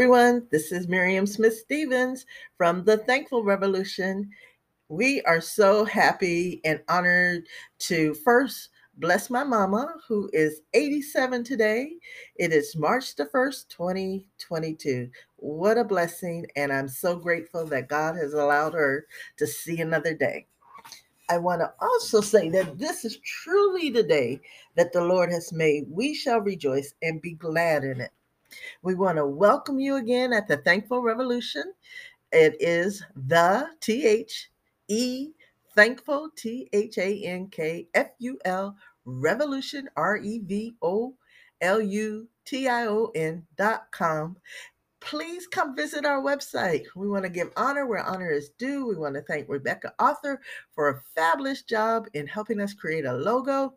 everyone. This is Miriam Smith Stevens from the Thankful Revolution. We are so happy and honored to first bless my mama, who is 87 today. It is March the 1st, 2022. What a blessing. And I'm so grateful that God has allowed her to see another day. I want to also say that this is truly the day that the Lord has made. We shall rejoice and be glad in it. We want to welcome you again at the Thankful Revolution. It is the T H E Thankful T H A N K F U L Revolution R E V O L U T I O N dot com. Please come visit our website. We want to give honor where honor is due. We want to thank Rebecca Author for a fabulous job in helping us create a logo.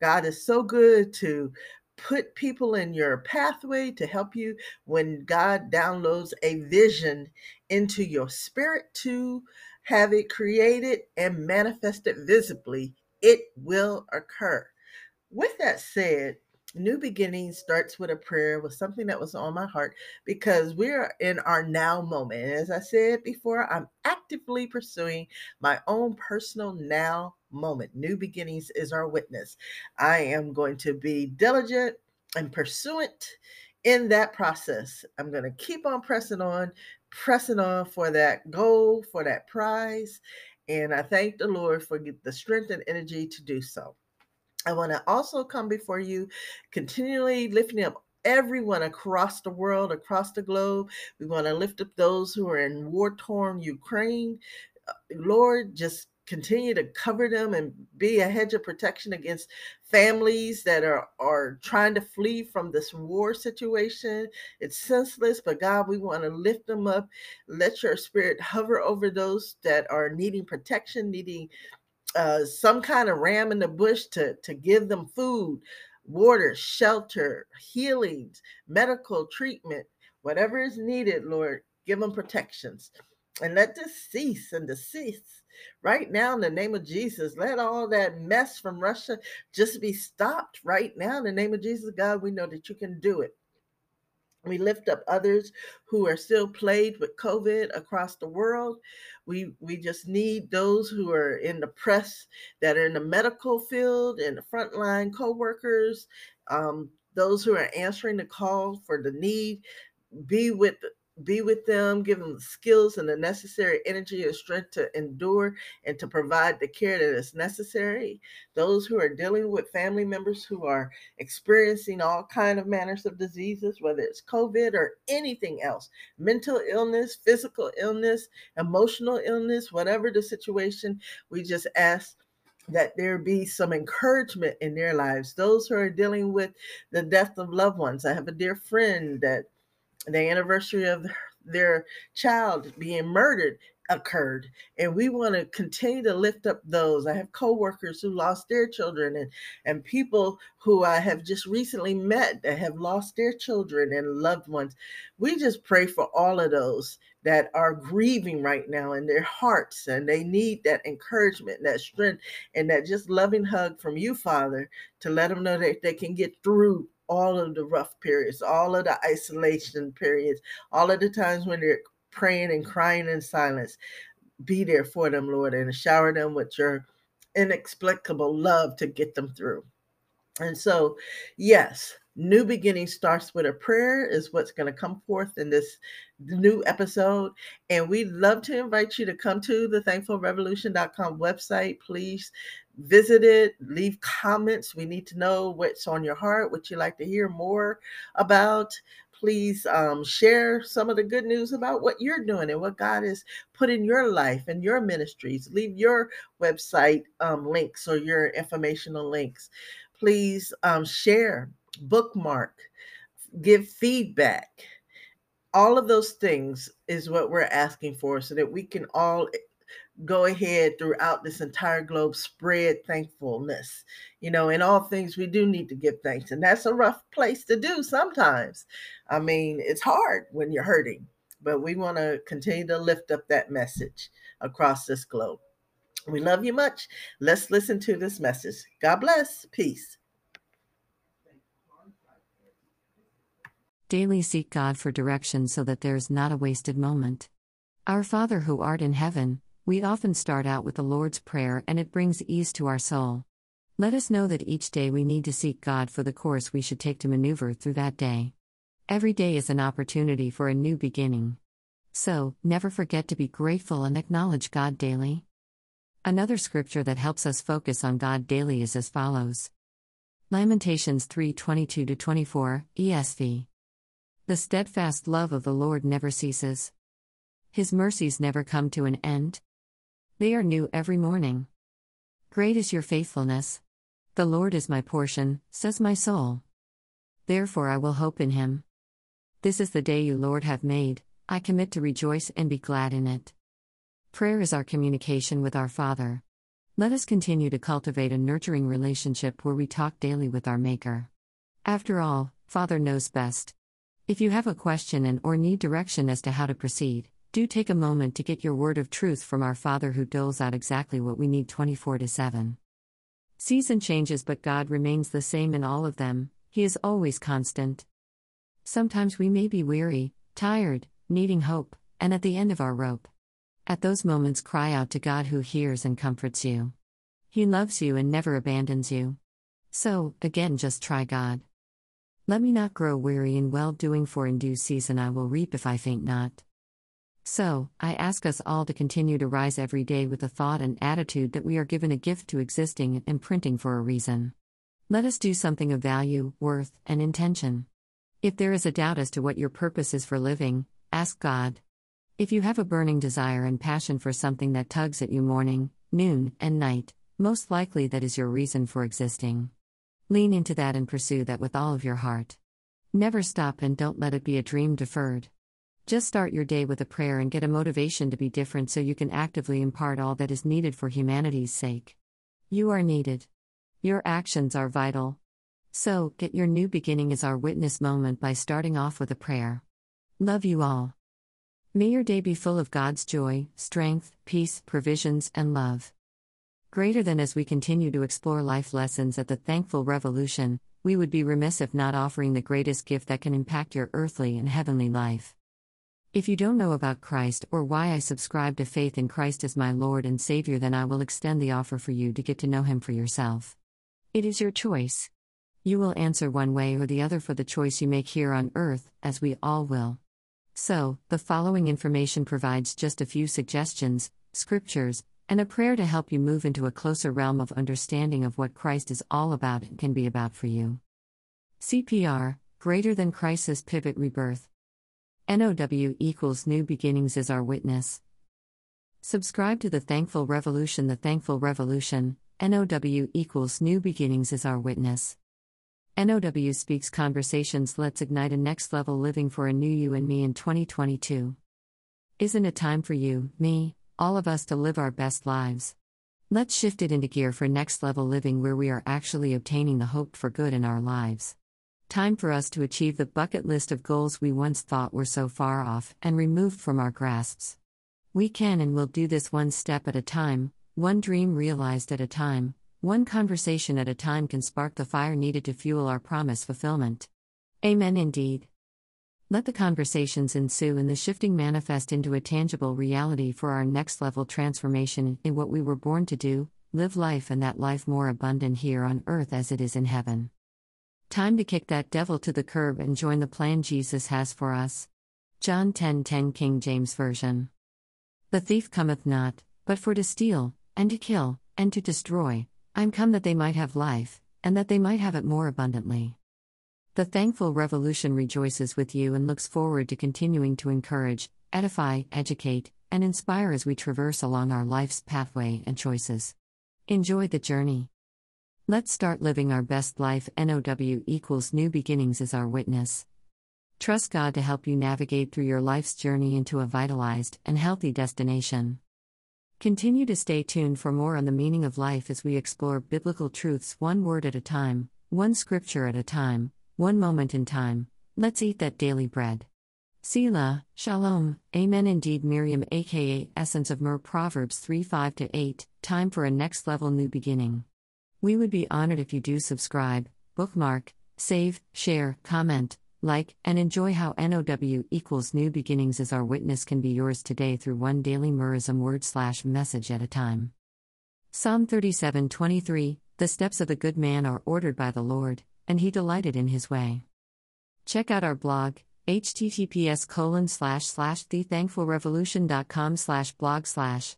God is so good to put people in your pathway to help you when God downloads a vision into your spirit to have it created and manifested visibly. It will occur. With that said, New beginning starts with a prayer, with something that was on my heart, because we're in our now moment. As I said before, I'm actively pursuing my own personal now moment. New beginnings is our witness. I am going to be diligent and pursuant in that process. I'm going to keep on pressing on, pressing on for that goal, for that prize. And I thank the Lord for the strength and energy to do so. I want to also come before you, continually lifting up everyone across the world, across the globe. We want to lift up those who are in war torn Ukraine. Uh, Lord, just continue to cover them and be a hedge of protection against families that are are trying to flee from this war situation it's senseless but god we want to lift them up let your spirit hover over those that are needing protection needing uh, some kind of ram in the bush to, to give them food, water, shelter, healings, medical treatment, whatever is needed, Lord, give them protections. And let this cease and desist right now in the name of Jesus. Let all that mess from Russia just be stopped right now in the name of Jesus. God, we know that you can do it. We lift up others who are still plagued with COVID across the world. We we just need those who are in the press, that are in the medical field, and the frontline co-workers, um, those who are answering the call for the need. Be with be with them, give them the skills and the necessary energy and strength to endure and to provide the care that is necessary. Those who are dealing with family members who are experiencing all kind of manners of diseases, whether it's COVID or anything else, mental illness, physical illness, emotional illness, whatever the situation, we just ask that there be some encouragement in their lives. Those who are dealing with the death of loved ones. I have a dear friend that the anniversary of their child being murdered occurred and we want to continue to lift up those. I have coworkers who lost their children and and people who i have just recently met that have lost their children and loved ones. We just pray for all of those that are grieving right now in their hearts and they need that encouragement that strength and that just loving hug from you father to let them know that they can get through all of the rough periods, all of the isolation periods, all of the times when they're praying and crying in silence. Be there for them, Lord, and shower them with your inexplicable love to get them through. And so, yes, new beginning starts with a prayer, is what's going to come forth in this new episode. And we'd love to invite you to come to the thankfulrevolution.com website. Please visit it, leave comments. We need to know what's on your heart, what you like to hear more about. Please um, share some of the good news about what you're doing and what God has put in your life and your ministries. Leave your website um, links or your informational links. Please um, share, bookmark, give feedback all of those things is what we're asking for so that we can all eh, go ahead throughout this entire globe, spread thankfulness. You know, in all things, we do need to give thanks, and that's a rough place to do sometimes. I mean, it's hard when you're hurting, but we want to continue to lift up that message across this globe. We love you much. Let's listen to this message. God bless. Peace. Daily seek God for direction so that there is not a wasted moment. Our Father who art in heaven, we often start out with the Lord's Prayer and it brings ease to our soul. Let us know that each day we need to seek God for the course we should take to maneuver through that day. Every day is an opportunity for a new beginning. So, never forget to be grateful and acknowledge God daily. Another scripture that helps us focus on God daily is as follows Lamentations 3 22 24, ESV. The steadfast love of the Lord never ceases, His mercies never come to an end. They are new every morning. Great is your faithfulness. The Lord is my portion, says my soul. Therefore I will hope in him. This is the day you, Lord, have made, I commit to rejoice and be glad in it. Prayer is our communication with our Father. Let us continue to cultivate a nurturing relationship where we talk daily with our Maker. After all, Father knows best. If you have a question and or need direction as to how to proceed, do take a moment to get your word of truth from our Father who doles out exactly what we need 24 to 7. Season changes, but God remains the same in all of them, He is always constant. Sometimes we may be weary, tired, needing hope, and at the end of our rope. At those moments, cry out to God who hears and comforts you. He loves you and never abandons you. So, again, just try God. Let me not grow weary in well doing, for in due season I will reap if I faint not. So, I ask us all to continue to rise every day with the thought and attitude that we are given a gift to existing and printing for a reason. Let us do something of value, worth, and intention. If there is a doubt as to what your purpose is for living, ask God. If you have a burning desire and passion for something that tugs at you morning, noon, and night, most likely that is your reason for existing. Lean into that and pursue that with all of your heart. Never stop and don't let it be a dream deferred. Just start your day with a prayer and get a motivation to be different so you can actively impart all that is needed for humanity's sake. You are needed. Your actions are vital. So, get your new beginning as our witness moment by starting off with a prayer. Love you all. May your day be full of God's joy, strength, peace, provisions, and love. Greater than as we continue to explore life lessons at the Thankful Revolution, we would be remiss if not offering the greatest gift that can impact your earthly and heavenly life. If you don't know about Christ or why I subscribe to faith in Christ as my Lord and Savior, then I will extend the offer for you to get to know Him for yourself. It is your choice. You will answer one way or the other for the choice you make here on earth, as we all will. So, the following information provides just a few suggestions, scriptures, and a prayer to help you move into a closer realm of understanding of what Christ is all about and can be about for you. CPR, Greater Than Crisis Pivot Rebirth. NOW equals New Beginnings is our witness. Subscribe to the Thankful Revolution. The Thankful Revolution, NOW equals New Beginnings is our witness. NOW speaks conversations. Let's ignite a next level living for a new you and me in 2022. Isn't it time for you, me, all of us to live our best lives? Let's shift it into gear for next level living where we are actually obtaining the hope for good in our lives. Time for us to achieve the bucket list of goals we once thought were so far off and removed from our grasps. We can and will do this one step at a time, one dream realized at a time, one conversation at a time can spark the fire needed to fuel our promise fulfillment. Amen indeed. Let the conversations ensue and the shifting manifest into a tangible reality for our next level transformation in what we were born to do live life and that life more abundant here on earth as it is in heaven. Time to kick that devil to the curb and join the plan Jesus has for us. John 10:10 10, 10 King James Version. The thief cometh not, but for to steal, and to kill, and to destroy. I'm come that they might have life, and that they might have it more abundantly. The Thankful Revolution rejoices with you and looks forward to continuing to encourage, edify, educate, and inspire as we traverse along our life's pathway and choices. Enjoy the journey. Let's start living our best life. NOW equals new beginnings is our witness. Trust God to help you navigate through your life's journey into a vitalized and healthy destination. Continue to stay tuned for more on the meaning of life as we explore biblical truths one word at a time, one scripture at a time, one moment in time. Let's eat that daily bread. Selah, Shalom, Amen. Indeed, Miriam, aka Essence of Myrrh, Proverbs 3 5 8, time for a next level new beginning. We would be honored if you do subscribe, bookmark, save, share, comment, like, and enjoy how NOW equals new beginnings as our witness can be yours today through one daily Merizim word slash message at a time. Psalm 37 23 The steps of a good man are ordered by the Lord, and he delighted in his way. Check out our blog, https colon slash slash thethankfulrevolution.com slash blog slash.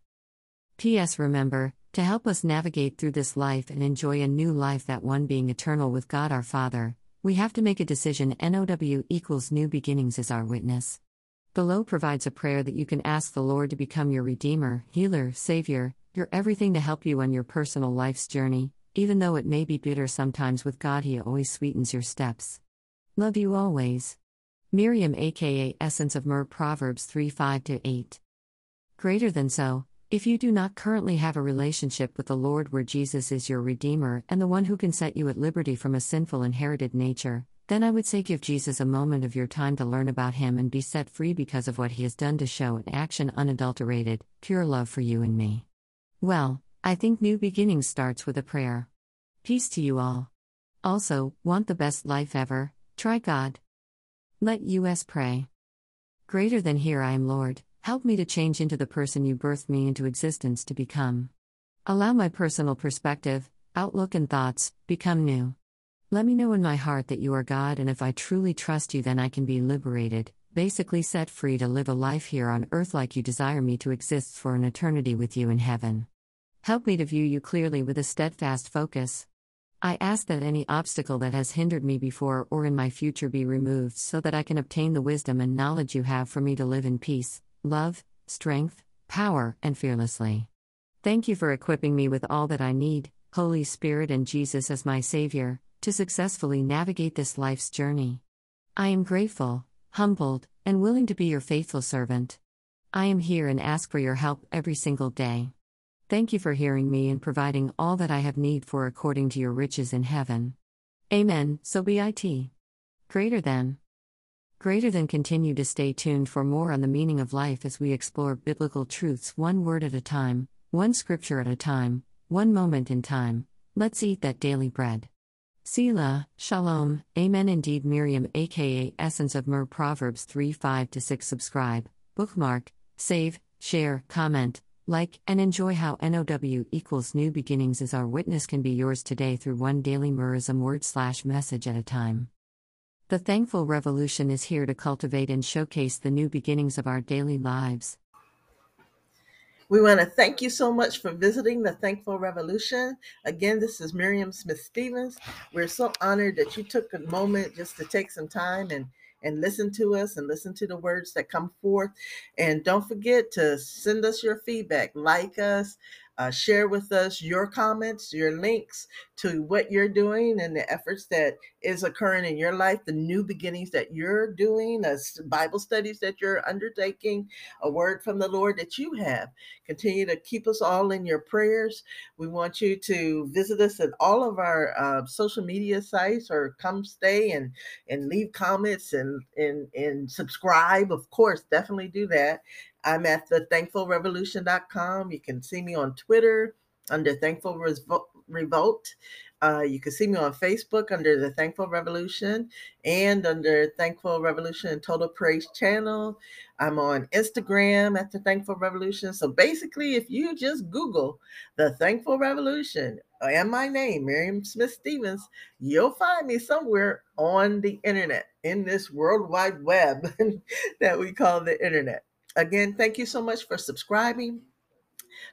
P.S. Remember, to help us navigate through this life and enjoy a new life, that one being eternal with God our Father, we have to make a decision. NOW equals new beginnings is our witness. Below provides a prayer that you can ask the Lord to become your Redeemer, Healer, Savior, your everything to help you on your personal life's journey. Even though it may be bitter sometimes with God, He always sweetens your steps. Love you always. Miriam, aka Essence of Myrrh, Proverbs 3 5 8. Greater than so, if you do not currently have a relationship with the Lord where Jesus is your Redeemer and the one who can set you at liberty from a sinful inherited nature, then I would say give Jesus a moment of your time to learn about Him and be set free because of what He has done to show in action unadulterated, pure love for you and me. Well, I think new beginnings starts with a prayer. Peace to you all. Also, want the best life ever? Try God. Let us pray. Greater than here I am, Lord. Help me to change into the person you birthed me into existence to become. Allow my personal perspective, outlook, and thoughts become new. Let me know in my heart that you are God, and if I truly trust you, then I can be liberated, basically set free to live a life here on earth like you desire me to exist for an eternity with you in heaven. Help me to view you clearly with a steadfast focus. I ask that any obstacle that has hindered me before or in my future be removed so that I can obtain the wisdom and knowledge you have for me to live in peace, love, strength, power, and fearlessly. Thank you for equipping me with all that I need, Holy Spirit and Jesus as my Savior, to successfully navigate this life's journey. I am grateful, humbled, and willing to be your faithful servant. I am here and ask for your help every single day. Thank you for hearing me and providing all that I have need for according to your riches in heaven. Amen. So be it. Greater than. Greater than continue to stay tuned for more on the meaning of life as we explore biblical truths one word at a time, one scripture at a time, one moment in time. Let's eat that daily bread. Selah, Shalom, Amen. Indeed, Miriam, aka Essence of Myrrh, Proverbs 3 5 6. Subscribe, bookmark, save, share, comment, like, and enjoy how NOW equals new beginnings as our witness can be yours today through one daily Merizim word slash message at a time. The Thankful Revolution is here to cultivate and showcase the new beginnings of our daily lives. We want to thank you so much for visiting the Thankful Revolution. Again, this is Miriam Smith Stevens. We're so honored that you took a moment just to take some time and and listen to us and listen to the words that come forth. And don't forget to send us your feedback, like us, uh, share with us your comments, your links to what you're doing and the efforts that is occurring in your life, the new beginnings that you're doing, as Bible studies that you're undertaking, a word from the Lord that you have. Continue to keep us all in your prayers. We want you to visit us at all of our uh, social media sites or come stay and and leave comments and and and subscribe. Of course, definitely do that. I'm at the thankfulrevolution.com. You can see me on Twitter under Thankful Revolt. Uh, you can see me on Facebook under the Thankful Revolution and under Thankful Revolution Total Praise channel. I'm on Instagram at the Thankful Revolution. So basically, if you just Google the Thankful Revolution and my name, Miriam Smith Stevens, you'll find me somewhere on the internet in this worldwide web that we call the internet. Again, thank you so much for subscribing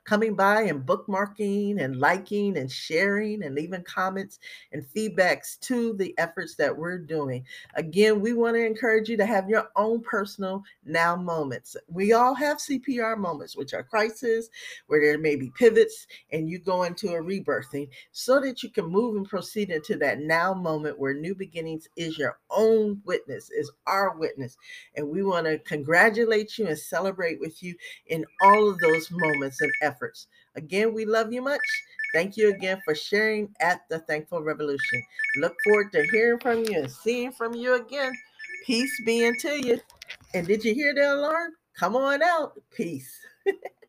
coming by and bookmarking and liking and sharing and leaving comments and feedbacks to the efforts that we're doing. Again, we want to encourage you to have your own personal now moments. We all have CPR moments, which are crises, where there may be pivots and you go into a rebirthing so that you can move and proceed into that now moment where new beginnings is your own witness, is our witness. And we want to congratulate you and celebrate with you in all of those moments efforts. Again, we love you much. Thank you again for sharing at the Thankful Revolution. Look forward to hearing from you and seeing from you again. Peace be unto you. And did you hear the alarm? Come on out. Peace.